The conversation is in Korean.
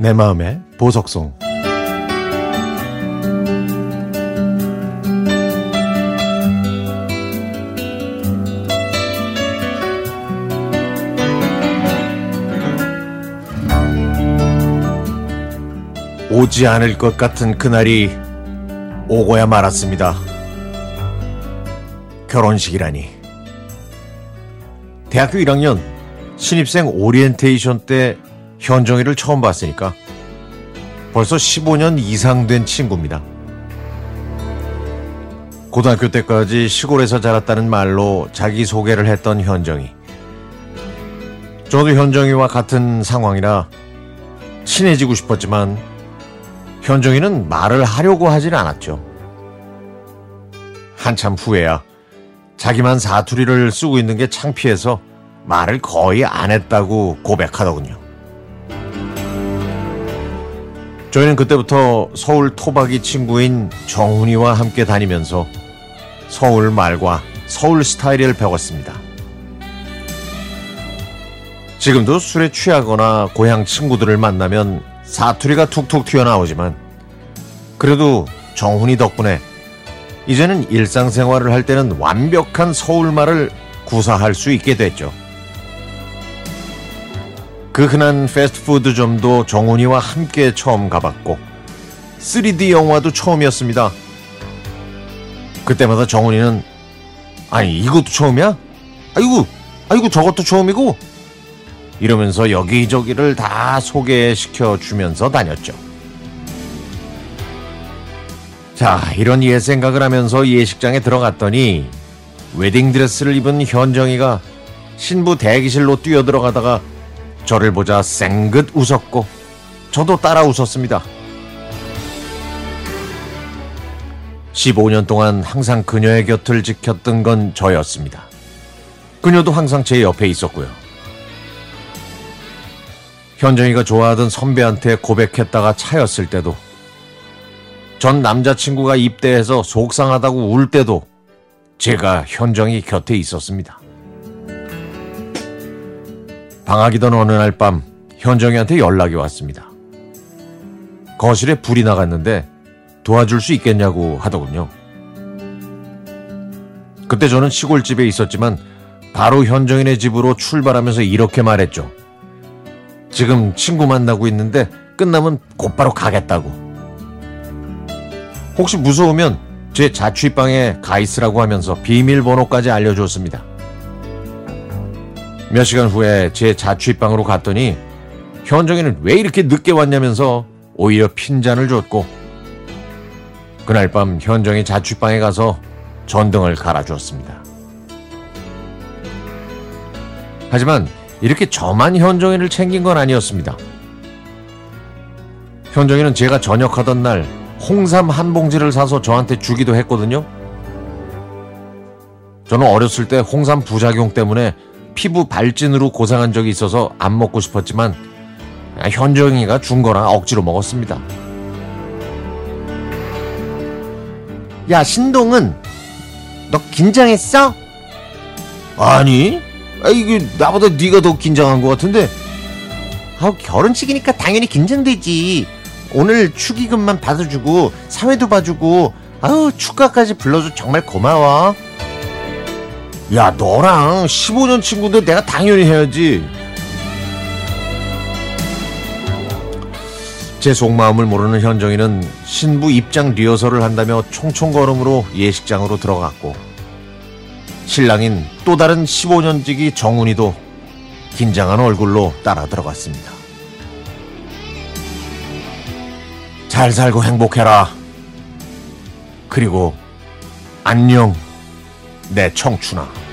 내 마음의 보석송 오지 않을 것 같은 그날이 오고야 말았습니다. 결혼식이라니. 대학교 1학년 신입생 오리엔테이션 때 현정이를 처음 봤으니까 벌써 15년 이상 된 친구입니다. 고등학교 때까지 시골에서 자랐다는 말로 자기소개를 했던 현정이. 저도 현정이와 같은 상황이라 친해지고 싶었지만 현정이는 말을 하려고 하진 않았죠. 한참 후에야 자기만 사투리를 쓰고 있는 게 창피해서 말을 거의 안 했다고 고백하더군요. 저희는 그때부터 서울 토박이 친구인 정훈이와 함께 다니면서 서울 말과 서울 스타일을 배웠습니다. 지금도 술에 취하거나 고향 친구들을 만나면 사투리가 툭툭 튀어나오지만 그래도 정훈이 덕분에 이제는 일상생활을 할 때는 완벽한 서울말을 구사할 수 있게 됐죠. 그 흔한 패스트푸드점도 정훈이와 함께 처음 가봤고 3D 영화도 처음이었습니다. 그때마다 정훈이는 아니 이것도 처음이야? 아이고 아이고 저것도 처음이고 이러면서 여기저기를 다 소개시켜 주면서 다녔죠. 자, 이런 옛 생각을 하면서 예식장에 들어갔더니 웨딩드레스를 입은 현정이가 신부 대기실로 뛰어들어가다가 저를 보자 쌩긋 웃었고 저도 따라 웃었습니다. 15년 동안 항상 그녀의 곁을 지켰던 건 저였습니다. 그녀도 항상 제 옆에 있었고요. 현정이가 좋아하던 선배한테 고백했다가 차였을 때도 전 남자친구가 입대해서 속상하다고 울 때도 제가 현정이 곁에 있었습니다. 방학이던 어느 날 밤 현정이한테 연락이 왔습니다. 거실에 불이 나갔는데 도와줄 수 있겠냐고 하더군요. 그때 저는 시골집에 있었지만 바로 현정이네 집으로 출발하면서 이렇게 말했죠. 지금 친구 만나고 있는데 끝나면 곧바로 가겠다고. 혹시 무서우면 제 자취방에 가 있으라고 하면서 비밀번호까지 알려줬습니다. 몇 시간 후에 제 자취방으로 갔더니 현정이는 왜 이렇게 늦게 왔냐면서 오히려 핀잔을 줬고 그날 밤 현정이 자취방에 가서 전등을 갈아주었습니다. 하지만 이렇게 저만 현정이를 챙긴 건 아니었습니다. 현정이는 제가 전역하던 날 홍삼 한 봉지를 사서 저한테 주기도 했거든요. 저는 어렸을 때 홍삼 부작용 때문에 피부 발진으로 고생한 적이 있어서 안 먹고 싶었지만 현정이가 준 거라 억지로 먹었습니다. 야, 신동은 너 긴장했어? 아니, 아, 이게 나보다 네가 더 긴장한 것 같은데. 아, 결혼식이니까 당연히 긴장되지. 오늘 축의금만 받아주고 사회도 봐주고 아우 축가까지 불러줘 정말 고마워. 야, 너랑 15년 친구인데 내가 당연히 해야지. 제 속마음을 모르는 현정이는 신부 입장 리허설을 한다며 총총걸음으로 예식장으로 들어갔고 신랑인 또 다른 15년지기 정훈이도 긴장한 얼굴로 따라 들어갔습니다. 잘 살고 행복해라. 그리고 안녕 내 청춘아.